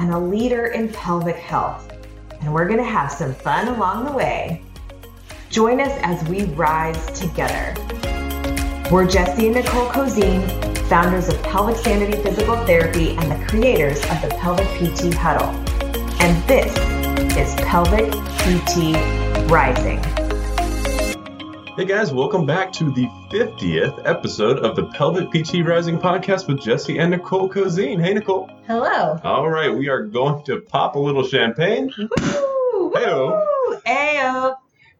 and a leader in pelvic health. And we're going to have some fun along the way. Join us as we rise together. We're Jesse and Nicole Cozine, founders of Pelvic Sanity Physical Therapy and the creators of the Pelvic PT Huddle. And this is Pelvic PT Rising. Hey guys, welcome back to the 50th episode of the Pelvic PT Rising podcast with Jesse and Nicole Cozine. Hey Nicole. Hello. All right, we are going to pop a little champagne. Woo! Heyo. Ayo.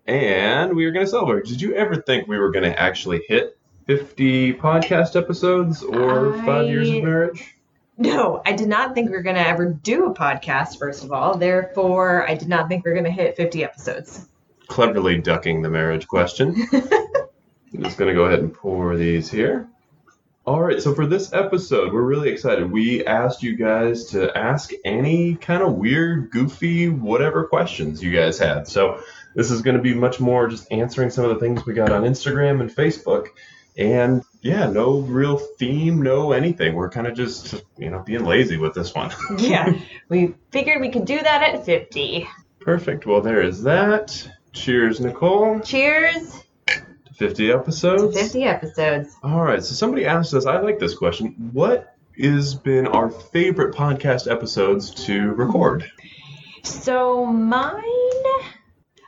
And we are going to celebrate. Did you ever think we were going to actually hit 50 podcast episodes or five years of marriage? No, I did not think we were going to ever do a podcast, first of all. Therefore, I did not think we were going to hit 50 episodes. Cleverly ducking the marriage question. I'm just going to go ahead and pour these here. All right, so for this episode, we're really excited. We asked you guys to ask any kind of weird, goofy, whatever questions you guys had. So this is going to be much more just answering some of the things we got on Instagram and Facebook. And yeah, no real theme, no anything. We're kind of just, you know, being lazy with this one. yeah, we figured we could do that at 50. Perfect. Well, there is that. Cheers, Nicole. Cheers to 50 to episodes. 50 episodes. All right. So somebody asked us, I like this question. What has been our favorite podcast episodes to record? So mine,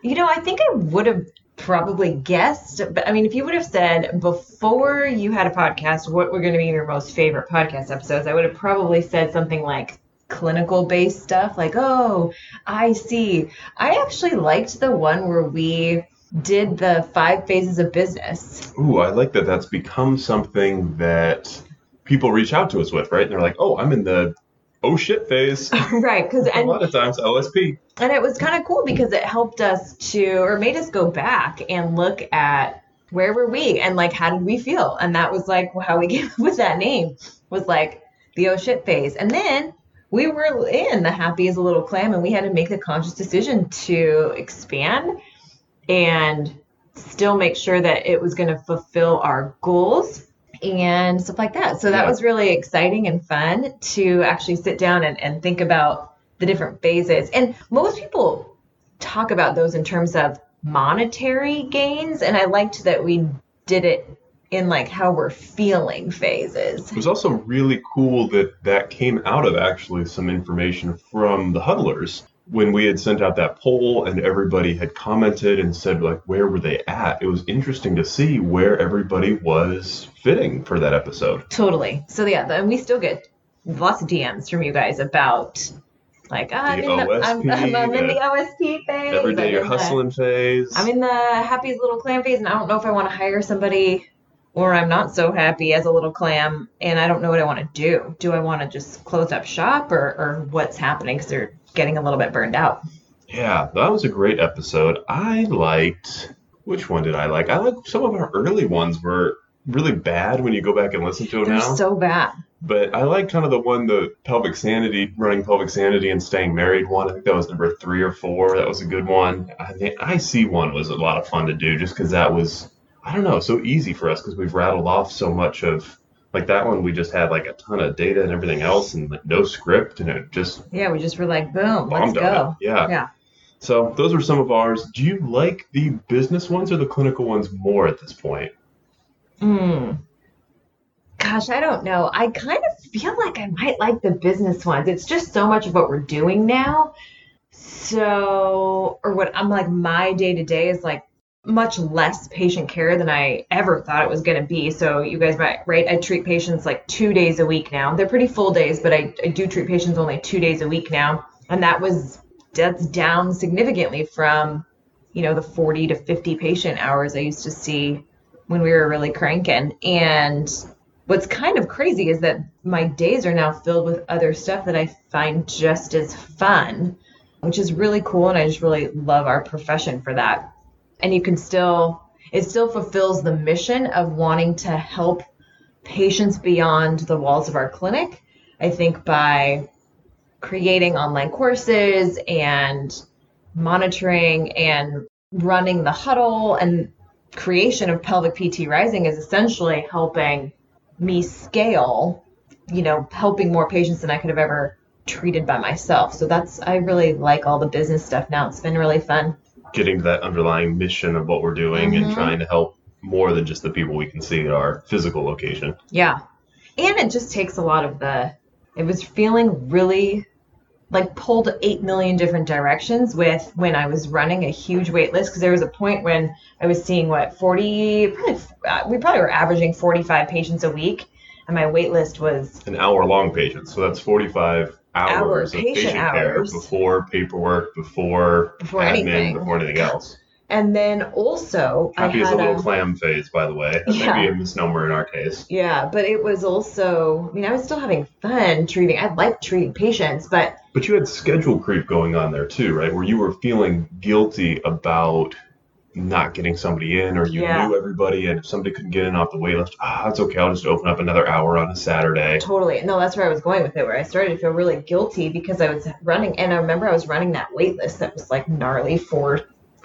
you know, I think I would have probably guessed, but I mean, if you would have said before you had a podcast, what were going to be your most favorite podcast episodes, I would have probably said something like clinical based stuff, like, oh, I see. I actually liked the one where we did the five phases of business. Ooh, I like that that's become something that people reach out to us with, right? And they're like, oh, I'm in the oh shit phase. right. Because, A lot of times, OSP. and it was kind of cool because it helped us to or made us go back and look at where were we and like how did we feel and that was like how we came up with that name was like the oh shit phase and then we were in the happy as a little clam and we had to make the conscious decision to expand and still make sure that it was going to fulfill our goals and stuff like that so that Yeah. was really exciting and fun to actually sit down and, and think about the different phases. And most people talk about those in terms of monetary gains. And I liked that we did it in like how we're feeling phases. It was also really cool that that came out of actually some information from the huddlers when we had sent out that poll and everybody had commented and said like where were they at it was interesting to see where everybody was fitting for that episode Totally. So yeah, and we still get lots of DMs from you guys about like I'm, The in the, I'm, OSP, I'm in the OSP phase. every day I'm you're in the- hustling phase I'm in the happy little clam phase, and I don't know if I want to hire somebody or I'm not so happy as a little clam, and I don't know what I want to do. Do I want to just close up shop, or, or what's happening? Because they're getting a little bit burned out. yeah that was a great episode i liked which one did i like i like some of our early ones were really bad when you go back and listen to them They're now so bad. But I like kind of the one, the pelvic sanity, running pelvic sanity and staying married one. I think that was number three or four. That was a good one. I think IC one was a lot of fun to do just because that was, I don't know, so easy for us because we've rattled off so much of, like that one, we just had like a ton of data and everything else and like no script and it just Yeah, we just were like, boom, let's go. it. Yeah. Yeah. So those were some of ours. Do you like the business ones or the clinical ones more at this point? Hmm. Gosh, I don't know. I kind of feel like I might like the business ones. It's just so much of what we're doing now. So, or what I'm like, my day to day is like much less patient care than I ever thought it was going to be. So, you guys might, right? I treat patients like two days a week now. They're pretty full days, but I, I do treat patients only two days a week now. And that was, that's down significantly from, you know, the 40 to 50 patient hours I used to see when we were really cranking. And what's kind of crazy is that my days are now filled with other stuff that I find just as fun, which is really cool. And I just really love our profession for that. And you can still, it still fulfills the mission of wanting to help patients beyond the walls of our clinic. I think by creating online courses and monitoring and running the huddle and creation of pelvic PT rising is essentially helping me scale, you know, helping more patients than I could have ever treated by myself. So that's I really like all the business stuff now. It's been really fun. Getting to that underlying mission of what we're doing Mhm. and trying to help more than just the people we can see at our physical location. Yeah. And it just takes a lot of the it was feeling really like pulled 8 million different directions with when I was running a huge wait list because there was a point when I was seeing what 40 probably uh, we probably were averaging 45 patients a week and my wait list was An hour long patient. So that's 45 hours of patient hours. before paperwork, before, Before admin, anything. before anything else. and then also Happy I is a little a, clam phase, by the way. That Yeah. may be a misnomer in our case. yeah, but it was also I mean I was still having fun treating I like treating patients but But you had schedule creep going on there too, right? Where you were feeling guilty about not getting somebody in, or you Yeah. knew everybody, and if somebody couldn't get in off the wait list, ah, it's okay. I'll just open up another hour on a Saturday. Totally. No, that's where I was going with it, where I started to feel really guilty because I was running, and I remember I was running that wait list that was like gnarly for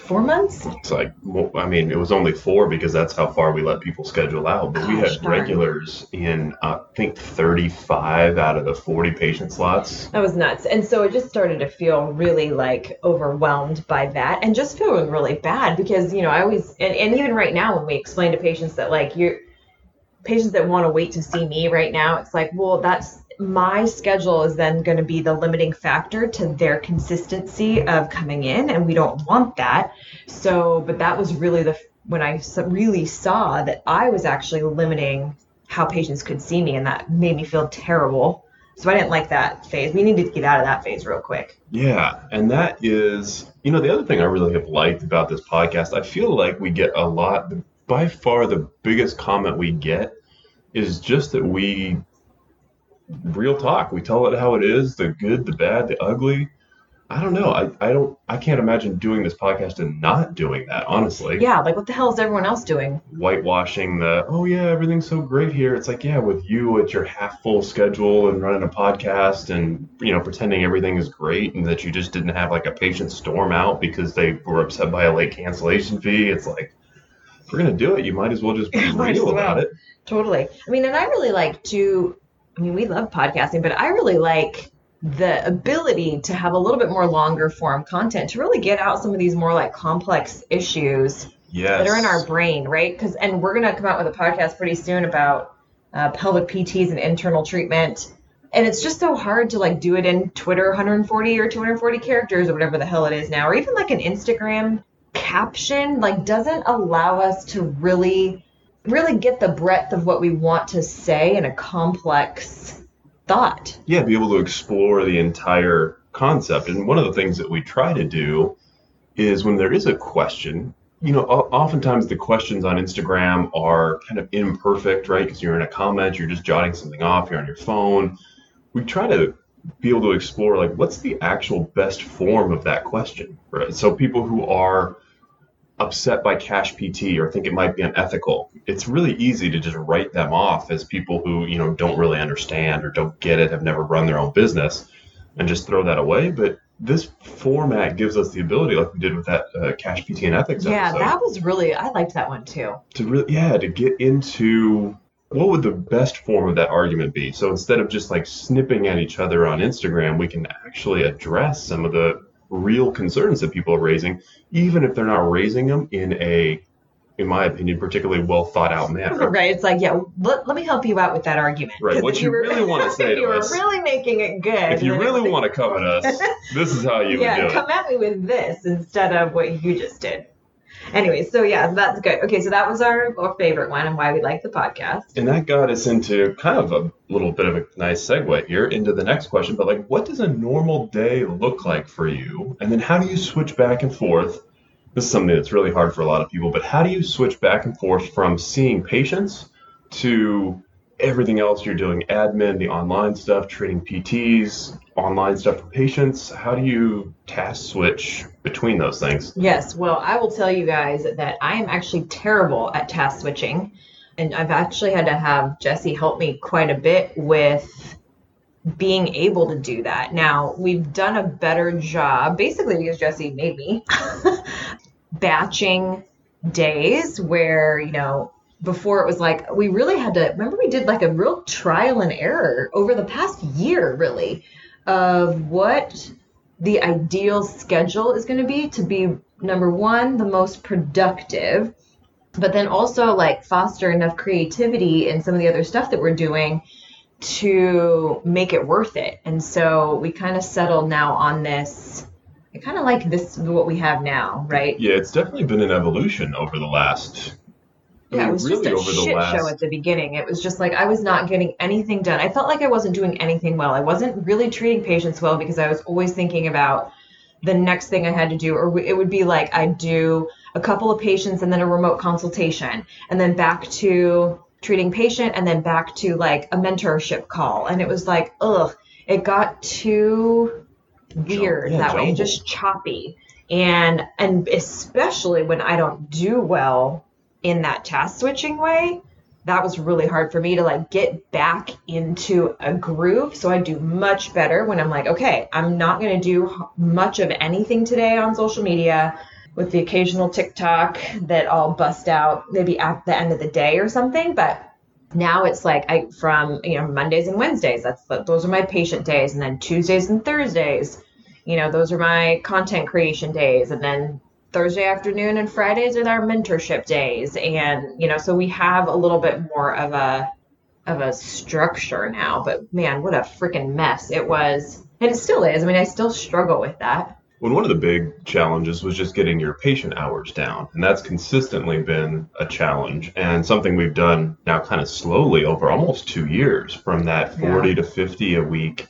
four months. It's like, well, I mean, it was only four because that's how far we let people schedule out. But we had darn. regulars in, I think, 35 out of the 40 patient slots. That was nuts. And so it just started to feel really like overwhelmed by that and just feeling really bad because, you know, I always, and, and even right now when we explain to patients that like you're, patients that want to wait to see me right now, it's like, well, that's my schedule is then going to be the limiting factor to their consistency of coming in, and we don't want that. So, but that was really the when i really saw that I was actually limiting how patients could see me, and that made me feel terrible. So I didn't like that phase. We needed to get out of that phase real quick. Yeah, and that is, you know, the other thing I really have liked about this podcast, I feel like we get a lot, by far the biggest comment we get is just that we, real talk, we tell it how it is, the good, the bad, the ugly. I don't know. I, I don't, I can't imagine doing this podcast and not doing that, honestly. Yeah, like what the hell is everyone else doing? Whitewashing the, oh yeah, everything's so great here. It's like, yeah, with you at your half full schedule and running a podcast and, you know, pretending everything is great and that you just didn't have like a patient storm out because they were upset by a late cancellation fee. It's like, if we're going to do it, you might as well just be real about well. it. Totally. I mean, and I really like to, I mean, we love podcasting, but I really like the ability to have a little bit more longer form content to really get out some of these more like complex issues Yes. that are in our brain, right? Because, and we're going to come out with a podcast pretty soon about uh, pelvic PTs and internal treatment. And it's just so hard to like do it in Twitter 140 or 240 characters or whatever the hell it is now, or even like an Instagram caption, like doesn't allow us to really, really get the breadth of what we want to say in a complex thought. yeah, be able to explore the entire concept. And one of the things that we try to do is when there is a question, you know, oftentimes the questions on Instagram are kind of imperfect, right? Because you're in a comment, you're just jotting something off, you're on your phone. We try to be able to explore like what's the actual best form of that question, right? So people who are upset by cash PT or think it might be unethical, it's really easy to just write them off as people who, you know, don't really understand or don't get it, have never run their own business and just throw that away. But this format gives us the ability, like we did with that uh, cash PT and ethics Yeah, episode, that was really, I liked that one too. to really, yeah, to get into what would the best form of that argument be. So instead of just like snipping at each other on Instagram, we can actually address some of the real concerns that people are raising, even if they're not raising them in a, in my opinion, particularly well thought out manner. Right. It's like, yeah, let, let me help you out with that argument. Right. what if you were- really wanna say if to you us- were really making it good. If you really it- want to come at us, this is how you yeah, would do come it. Come at me with this instead of what you just did. Anyway, so yeah, that's good. Okay, so that was our, our favorite one and why we like the podcast. And that got us into kind of a little bit of a nice segue here into the next question. But like, what does a normal day look like for you? And then how do you switch back and forth? This is something that's really hard for a lot of people, but how do you switch back and forth from seeing patients to everything else you're doing admin, the online stuff, treating PTs, online stuff for patients. How do you task switch between those things? Yes, well, I will tell you guys that I am actually terrible at task switching. And I've actually had to have Jesse help me quite a bit with being able to do that. Now, we've done a better job, basically because Jesse made me, batching days where, you know, before it was like we really had to remember we did like a real trial and error over the past year really of what the ideal schedule is going to be to be number one the most productive but then also like foster enough creativity in some of the other stuff that we're doing to make it worth it and so we kind of settled now on this i kind of like this what we have now right Yeah, it's definitely been an evolution over the last. I Yeah, mean, it was really just a over the shit last. show at the beginning. It was just like I was not getting anything done. I felt like I wasn't doing anything well. I wasn't really treating patients well because I was always thinking about the next thing I had to do, or it would be like I'd do a couple of patients and then a remote consultation, and then back to treating patient, and then back to like a mentorship call, and it was like, ugh, it got too weird yeah, that way, just choppy, and and especially when I don't do well in that task switching way that was really hard for me to like get back into a groove. So i do much better when i'm like okay i'm not going to do much of anything today on social media with the occasional tiktok that i'll bust out maybe at the end of the day or something. But now it's like i from you know mondays and wednesdays that's the, those are my patient days. And then tuesdays and thursdays you know those are my content creation days. And then Thursday afternoon and Fridays are our mentorship days. And, you know, so we have a little bit more of a of a structure now. But man, what a freaking mess it was. And it still is. I mean, I still struggle with that. Well, one of the big challenges was just getting your patient hours down, and that's consistently been a challenge and something we've done now kind of slowly over almost two years from that 40 to 50 a week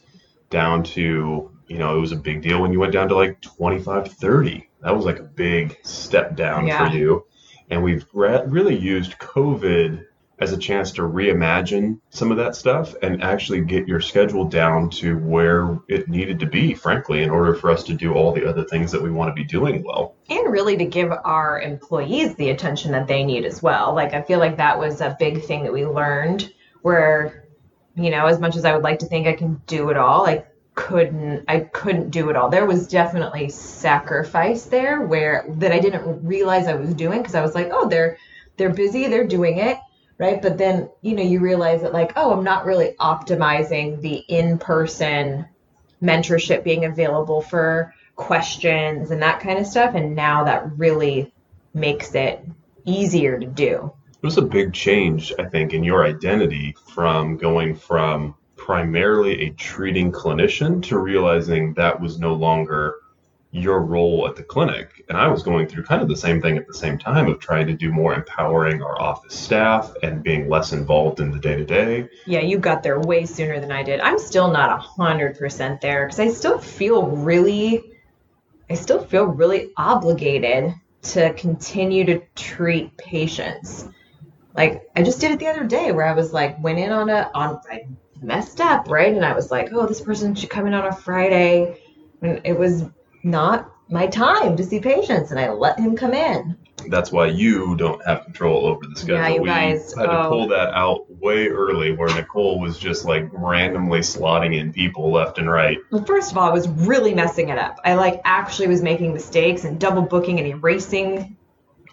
down to, you know, it was a big deal when you went down to like 25 30. That was like a big step down Yeah. for you. And we've re- really used COVID as a chance to reimagine some of that stuff and actually get your schedule down to where it needed to be, frankly, in order for us to do all the other things that we want to be doing well. And really to give our employees the attention that they need as well. Like, I feel like that was a big thing that we learned where, you know, as much as I would like to think I can do it all, I couldn't I couldn't do it all. There was definitely sacrifice there where that I didn't realize I was doing because I was like, oh, they're they're busy, they're doing it, right? But then, you know, you realize that like, oh, I'm not really optimizing the in-person mentorship being available for questions and that kind of stuff and now that really makes it easier to do. It was a big change, I think, in your identity from going from primarily a treating clinician to realizing that was no longer your role at the clinic. And I was going through kind of the same thing at the same time of trying to do more empowering our office staff and being less involved in the day to day. Yeah, you got there way sooner than I did. I'm still not a hundred percent there because I still feel really, I still feel really obligated to continue to treat patients. Like I just did it the other day where I was like went in on a on I messed up right, and I was like, oh, this person should come in on a Friday, and it was not my time to see patients, and I let him come in. That's why you don't have control over the schedule. Yeah, you we guys, had to oh. pull that out way early where Nicole was just like randomly slotting in people left and right. Well, first of all, I was really messing it up. I like actually was making mistakes and double booking and erasing.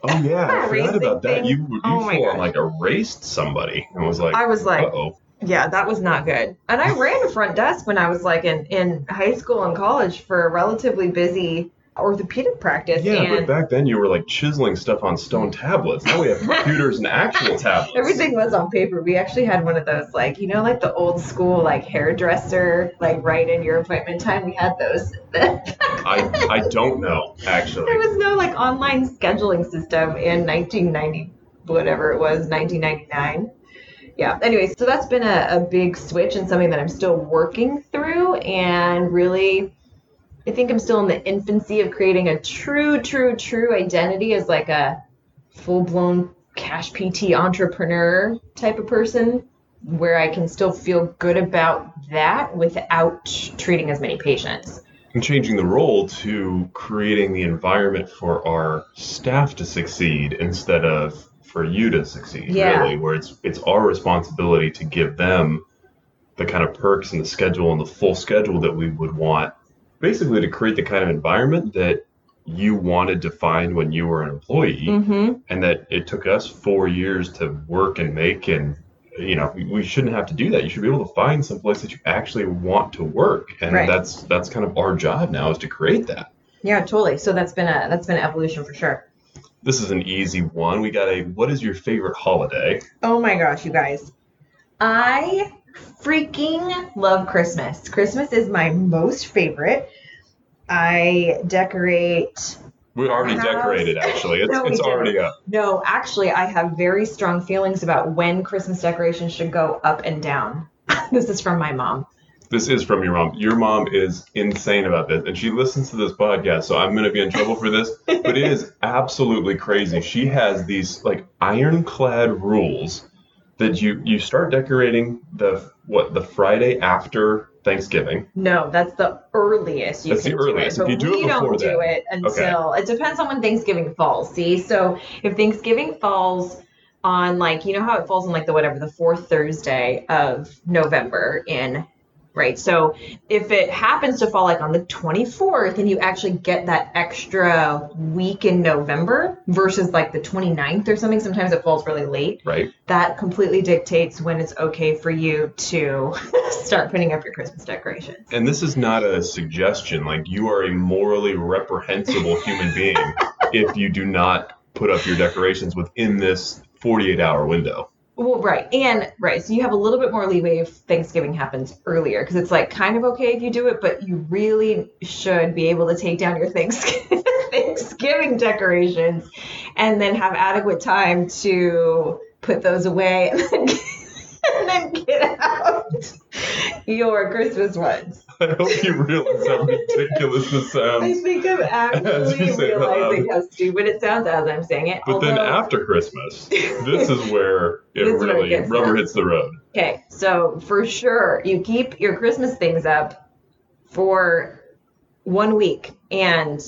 Oh yeah, I forgot about that. thing. You you Oh my full on like erased somebody and was like, I was like, oh. Yeah, that was not good. And I ran a front desk when I was like in, in high school and college for a relatively busy orthopedic practice. Yeah, but back then you were like chiseling stuff on stone tablets. Now we have computers and actual tablets. everything was on paper. We actually had one of those, like, you know, like the old school, like hairdresser, like right in your appointment time. We had those. I I don't know actually. There was no like online scheduling system in 1990, whatever it was, 1999. Yeah. Anyway, so that's been a, a big switch and something that I'm still working through. And really, I think I'm still in the infancy of creating a true, true, true identity as like a full blown cash PT entrepreneur type of person. where I can still feel good about that without treating as many patients. And changing the role to creating the environment for our staff to succeed instead of for you to succeed, Yeah. really, where it's it's our responsibility to give them the kind of perks and the schedule and the full schedule that we would want, basically to create the kind of environment that you wanted to find when you were an employee Mm-hmm. and that it took us four years to work and make and you know we, shouldn't have to do that you should be able to find some place that you actually want to work and Right. that's that's kind of our job now is to create that Yeah, totally. So that's been a that's been an evolution for sure. This is an easy one we got a what is your favorite holiday Oh my gosh, you guys. I freaking love Christmas. Christmas is my most favorite. I decorate. we already decorated actually it's, No, it's already up No, actually, I have very strong feelings about when Christmas decorations should go up and down. this is from my mom. This is from your mom your mom is insane about this and she listens to this podcast so i'm going to be in trouble for this but it is absolutely crazy. She has these like ironclad rules that you you start decorating the what the friday after thanksgiving. No, that's the earliest you That's the can do it. If you do it we don't before do it until it depends on when Thanksgiving falls. See, so if Thanksgiving falls on like you know how it falls on like the whatever the fourth Thursday of November in right. So if it happens to fall like on the 24th and you actually get that extra week in November versus like the 29th or something, sometimes it falls really late right that completely dictates when it's okay for you to start putting up your Christmas decorations. and this is not a suggestion like you are a morally reprehensible human being if you do not put up your decorations within this 48 hour window Well, right. And, right. So you have a little bit more leeway if Thanksgiving happens earlier because it's like kind of okay if you do it, but you really should be able to take down your Thanksgiving, Thanksgiving decorations and then have adequate time to put those away and then, and then get your Christmas ones. i hope you realize how ridiculous this sounds. I think I'm actually say it out realizing how stupid it sounds as I'm saying it. But then after Christmas, this is where it This is where it really rubber hits the road. Okay, so for sure, you keep your Christmas things up for one week, and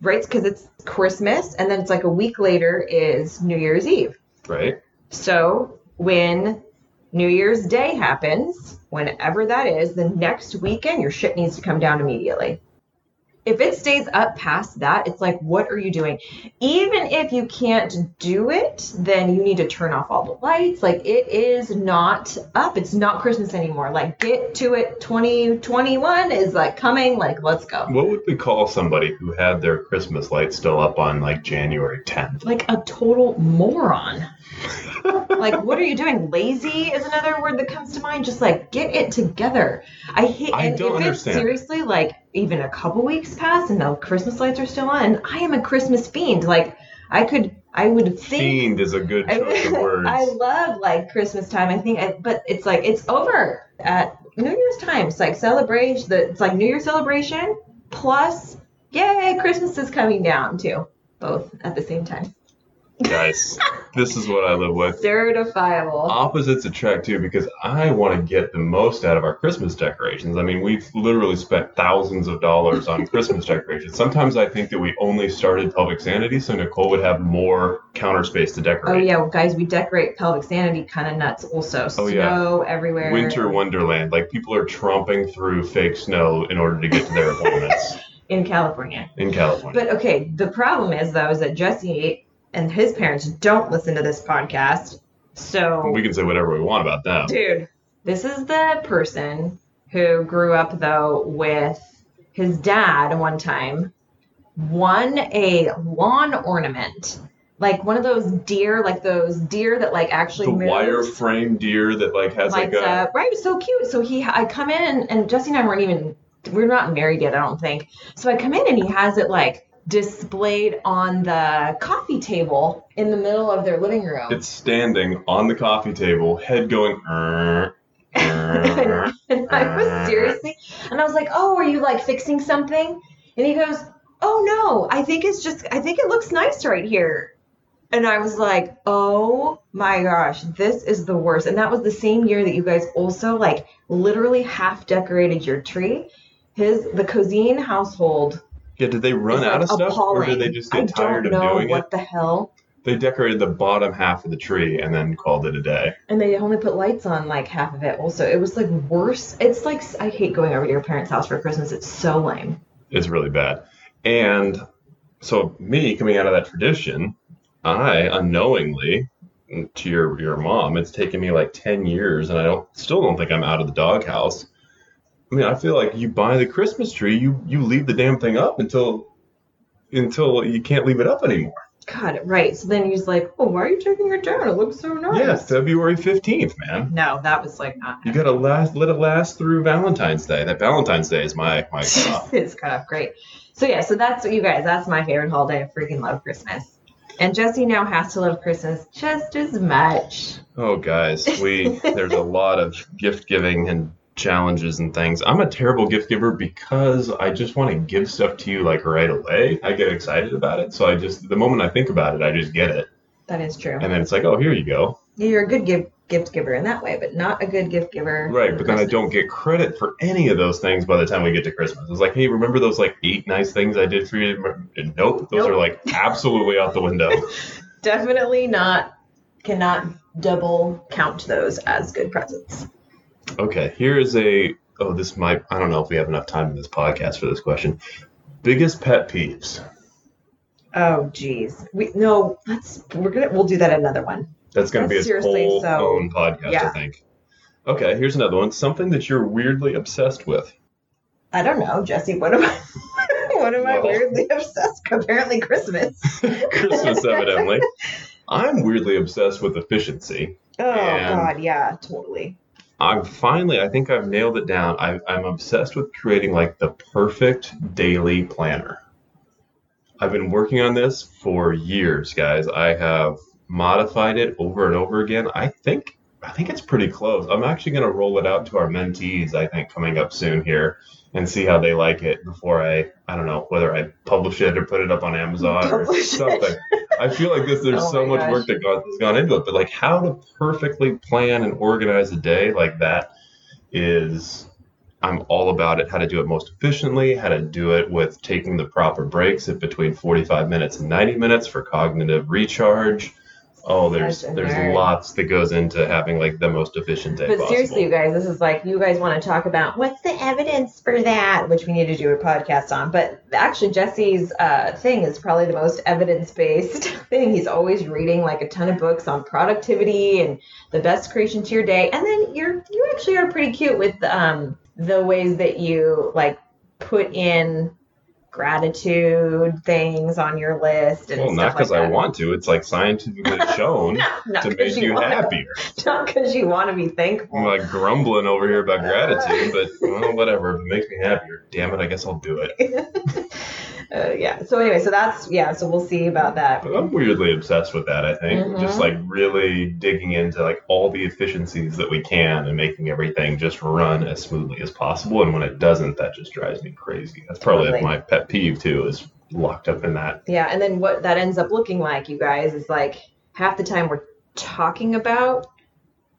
right, because it's Christmas, and then it's like a week later is New Year's Eve. Right? So when New Year's Day happens, whenever that is, the next weekend, your shit needs to come down immediately. If it stays up past that, it's like, what are you doing? Even if you can't do it, then you need to turn off all the lights. Like, it is not up. It's not Christmas anymore. Like, get to it. 2021 is like coming. Like, let's go. What would we call somebody who had their Christmas lights still up on like January 10th? Like a total moron. like, what are you doing? Lazy is another word that comes to mind. Just like get it together. I hate. I and don't if understand. It's seriously, like even a couple weeks pass and the Christmas lights are still on, and I am a Christmas fiend. Like I could, I would think. Fiend is a good choice of I, words. I love like Christmas time. I think, I, but it's like it's over at New Year's time. It's like celebration. The, it's like New Year celebration plus, yay, Christmas is coming down too. Both at the same time. Guys, this is what I live with. Certifiable. Opposites attract too because I want to get the most out of our Christmas decorations. I mean, we've literally spent thousands of dollars on Christmas decorations. Sometimes I think that we only started Pelvic Sanity so Nicole would have more counter space to Oh decorate. yeah, well, guys, we decorate pelvic sanity kind of nuts. Also, snow Oh, yeah. everywhere. Winter Wonderland. Like people are tromping through fake snow in order to get to their appointments in California. in California. But okay, the problem is though is that Jesse and his parents don't listen to this podcast. So, we can say whatever we want about them. dude, this is the person who grew up though with his dad one time won a lawn ornament. Like one of those deer, like those deer that like actually The wireframe deer that like has like a up. Right, so cute. So he, I come in and, and Jesse and I weren't even, we're not married yet, I don't think. So I come in and he has it like displayed on the coffee table in the middle of their living room. it's standing on the coffee table, head going "Er, er." and I was seriously, and I was like, "Oh, are you like fixing something?" And he goes, "Oh no, I think it's just, I think it looks nice right here." And I was like, oh my gosh, this is the worst. And that was the same year that you guys also like literally half decorated your tree. His the Cozine household Yeah, did they run out of stuff, or did they just I get tired don't of doing what it? the hell. They decorated the bottom half of the tree and then called it a day. And they only put lights on like half of it. Also, it was like worse. It's like I hate going over to your parents' house for Christmas. It's so lame. It's really bad. And so me coming out of that tradition, I unknowingly to your your mom, it's taken me like ten years, and I don't still don't think I'm out of the doghouse. I mean, I feel like you buy the Christmas tree, you you leave the damn thing up until until you can't leave it up anymore. God, right. So then he's like, "Oh, why are you taking it down? It looks so nice." Yeah, February fifteenth, man. No, that was like not. You gotta last let it last through Valentine's Day. That Valentine's Day is my my cutoff. it's great. So yeah, so that's what you guys. That's my favorite holiday. I freaking love Christmas. And Jesse now has to love Christmas just as much. Oh, guys, we there's a lot of gift giving and challenges and things. I'm a terrible gift giver because I just want to give stuff to you like right away. I get excited about it, so I just the moment I think about it, I just get it, That is true. and then it's like, oh, here you go. You're a good gift gift giver in that way, but not a good gift giver. Right, but then I don't get credit for any of those things by the time we get to Christmas. It's like, hey, remember those like eight nice things I did for you? And nope, those Nope. are like absolutely out the window. Definitely not. Cannot double count those as good presents. Okay, here is a. Oh, this might. I don't know if we have enough time in this podcast for this question. Biggest pet peeves. Oh, geez. We no. Let's. We're gonna. We'll do that another one. That's going to be That's its seriously whole so- own podcast, I think. Okay, here's another one. Something that you're weirdly obsessed with. I don't know, Jesse. What am I? what am I weirdly obsessed? Apparently, Christmas. Christmas, evidently. I'm weirdly obsessed with efficiency. Oh God, yeah, totally. I'm finally, I think I've nailed it down. I, I'm obsessed with creating like the perfect daily planner. I've been working on this for years, guys. I have modified it over and over again. I think I think it's pretty close. I'm actually going to roll it out to our mentees. I think coming up soon here and see how they like it before I I don't know whether I publish it or put it up on Amazon or Publish it. something. I feel like this. There's Oh so much gosh. work that has gone into it, but like how to perfectly plan and organize a day like that is. I'm all about it. How to do it most efficiently. How to do it with taking the proper breaks at between 45 minutes and 90 minutes for cognitive recharge. Oh, there's there's nerd. lots that goes into having like the most efficient day But possible. seriously, you guys, this is like you guys want to talk about what's the evidence for that, which we need to do a podcast on. But actually, Jesse's uh, thing is probably the most evidence based thing. He's always reading like a ton of books on productivity and the best creation to your day. And then you're you actually are pretty cute with um, the ways that you like put in gratitude things on your list and well, not because like I want to. It's like scientifically shown to make you wanna- happier. Not because you want to be thankful. I'm like grumbling over here about gratitude, but well, whatever. If it makes me happier, damn it, I guess I'll do it. Uh, yeah. So anyway, so that's yeah. So we'll see about that. I'm weirdly obsessed with that. I think Mhm. just like really digging into like all the efficiencies that we can and making everything just run as smoothly as possible. And when it doesn't, that just drives me crazy. That's probably Totally. my pet peeve too. Is locked up in that. Yeah, and then what that ends up looking like, you guys, is like half the time we're talking about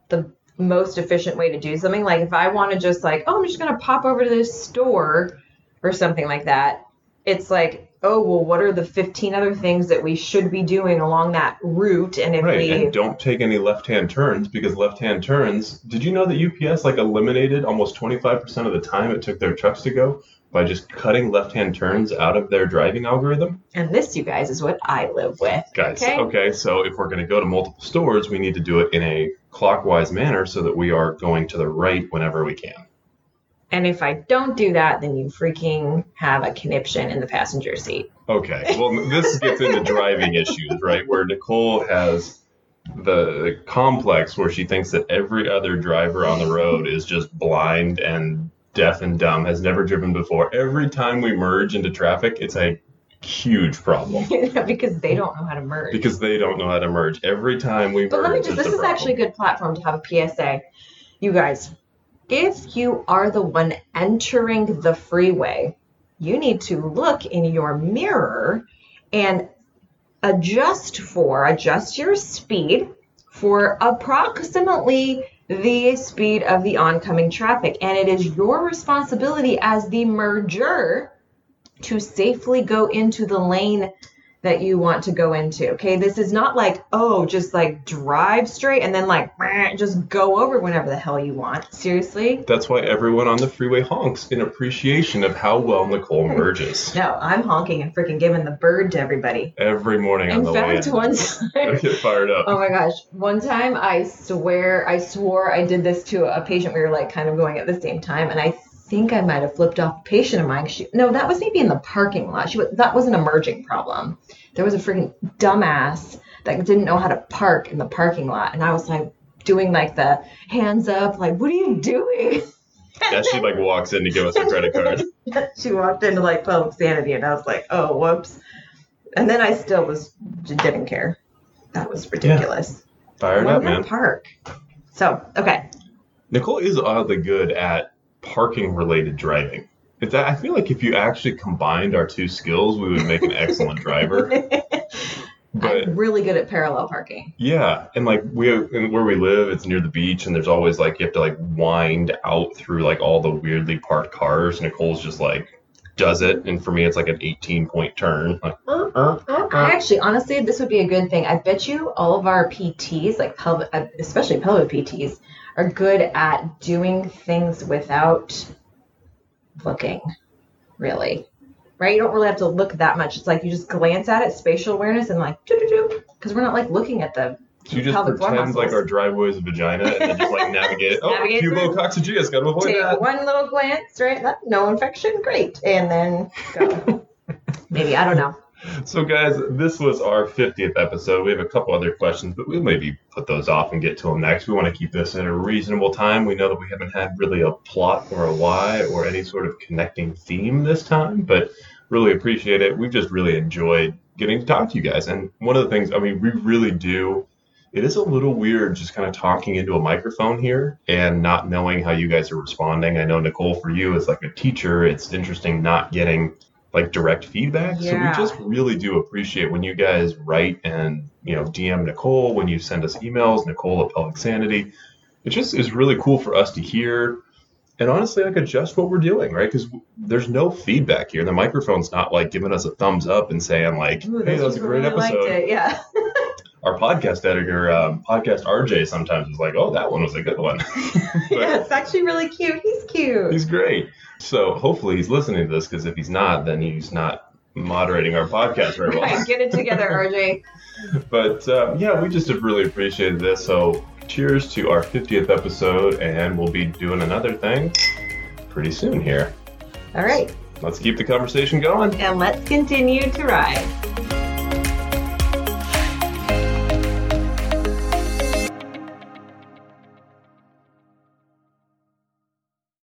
the most efficient way to do something. Like if I want to just like, oh, I'm just gonna pop over to this store or something like that. It's like, oh well, what are the 15 other things that we should be doing along that route? And if Right, we and don't take any left-hand turns because left-hand turns. Did you know that UPS like eliminated almost 25% of the time it took their trucks to go by just cutting left-hand turns out of their driving algorithm? and this, you guys, is what I live with. Guys, Okay. okay, so if we're going to go to multiple stores, we need to do it in a clockwise manner so that we are going to the right whenever we can. And if I don't do that, then you freaking have a conniption in the passenger seat. Okay, well, this gets into driving issues, right? Where Nicole has the complex where she thinks that every other driver on the road is just blind and deaf and dumb, has never driven before. Every time we merge into traffic, it's a huge problem because they don't know how to merge. because they don't know how to merge. Every time we But merge, let me just, this is problem. actually a good platform to have a PSA. You guys, if you are the one entering the freeway, you need to look in your mirror and adjust for, adjust your speed for approximately the speed of the oncoming traffic. And it is your responsibility as the merger to safely go into the lane that you want to go into. Okay, this is not like, oh, just like drive straight and then like just go over whenever the hell you want. Seriously? That's why everyone on the freeway honks in appreciation of how well Nicole hmm. merges. No, I'm honking and freaking giving the bird to everybody. Every morning on In the way fact, in. one time. I get fired up. oh my gosh, one time I swear, I swore I did this to a patient. We were like kind of going at the same time, and I think I might have flipped off a patient of mine. She, no, that was maybe in the parking lot. She was, that was an emerging problem. There was a freaking dumbass that didn't know how to park in the parking lot, and I was like doing like the hands up, like, what are you doing? Yeah, she like walks in to give us her credit card. she walked into like Pelvic Sanity, and I was like, oh, whoops. And then I still was didn't care. That was ridiculous. Fired Why up, man. Park. So okay, Nicole is oddly good at parking related driving. If that, I feel like if you actually combined our two skills, we would make an excellent driver. But I'm really good at parallel parking. yeah, and like we and where we live, it's near the beach, and there's always like you have to like wind out through like all the weirdly parked cars. Nicole's just like does it, and for me, it's like an 18 point turn. Like, "Er, er, er, I er." actually, honestly, this would be a good thing. I bet you all of our PTs, like pelvic, uh, especially pelvic PTs, are good at doing things without looking. Really, right? You don't really have to look that much. It's like you just glance at it, spatial awareness, and like do do do, because we're not like looking at the. So you just pretend like our driveway is a vagina, and then just like navigate. it. Oh, Navigate pubococcygeus, gotta avoid Take that. one little glance, right? That, no infection, great, and then go. Maybe I don't know. So, guys, this was our 50th episode. We have a couple other questions, but we'll maybe put those off and get to them next. We want to keep this at a reasonable time. We know that we haven't had really a plot or a why or any sort of connecting theme this time, but really appreciate it. We've just really enjoyed getting to talk to you guys. And one of the things, I mean, we really do. It is a little weird just kind of talking into a microphone here and not knowing how you guys are responding. I know, Nicole, for you as like a teacher, it's interesting not getting like direct feedback. Yeah. So we just really do appreciate when you guys write and you know DM Nicole when you send us emails, Nicole at Pelvic Sanity. It just is really cool for us to hear and honestly like adjust what we're doing, right? Because there's no feedback here. The microphone's not like giving us a thumbs up and saying like, Ooh, "Hey, that was a great really episode." Yeah. Our podcast editor, um, podcast RJ, sometimes is like, "Oh, that one was a good one." But- yeah, it's actually really cute. He's cute. He's great. So hopefully he's listening to this because if he's not, then he's not moderating our podcast very well. Right, get it together, RJ. But um, yeah, we just have really appreciated this. So cheers to our 50th episode, and we'll be doing another thing pretty soon here. All right, Let's keep the conversation going. and let's continue to ride.